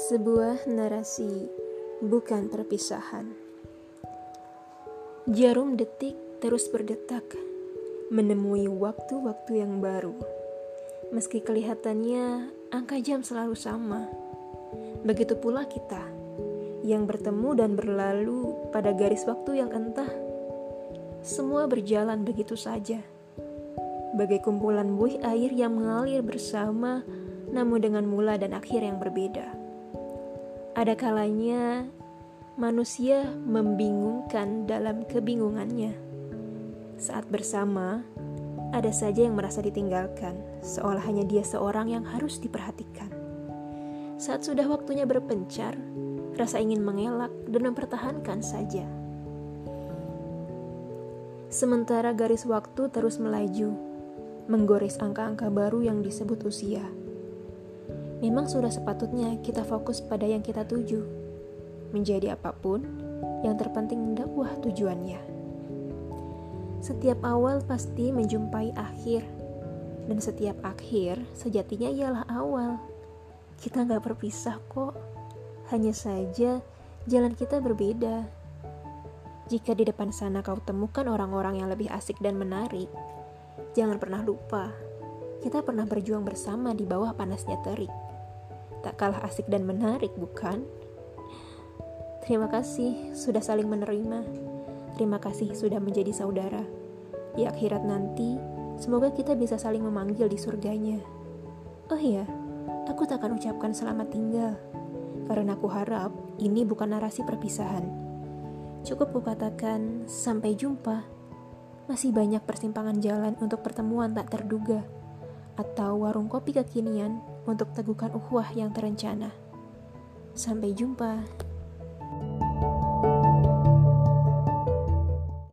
Sebuah narasi bukan perpisahan. Jarum detik terus berdetak, menemui waktu-waktu yang baru. Meski kelihatannya angka jam selalu sama, begitu pula kita yang bertemu dan berlalu pada garis waktu yang entah. Semua berjalan begitu saja, bagai kumpulan buih air yang mengalir bersama, namun dengan mula dan akhir yang berbeda. Ada kalanya manusia membingungkan dalam kebingungannya. Saat bersama, ada saja yang merasa ditinggalkan, seolah hanya dia seorang yang harus diperhatikan. Saat sudah waktunya berpencar, rasa ingin mengelak dan mempertahankan saja. Sementara garis waktu terus melaju, menggores angka-angka baru yang disebut usia. Memang sudah sepatutnya kita fokus pada yang kita tuju. Menjadi apa pun, yang terpenting dakwah tujuannya. Setiap awal pasti menjumpai akhir, dan setiap akhir sejatinya ialah awal. Kita nggak berpisah kok, hanya saja jalan kita berbeda. Jika di depan sana kau temukan orang-orang yang lebih asik dan menarik, jangan pernah lupa, kita pernah berjuang bersama di bawah panasnya terik tak kalah asik dan menarik, bukan? Terima kasih sudah saling menerima. Terima kasih sudah menjadi saudara. Di akhirat nanti, semoga kita bisa saling memanggil di surganya. Oh iya, aku tak akan ucapkan selamat tinggal. Karena aku harap ini bukan narasi perpisahan. Cukup kukatakan sampai jumpa. Masih banyak persimpangan jalan untuk pertemuan tak terduga atau warung kopi kekinian untuk teguhkan ukhuwah yang terencana. Sampai jumpa.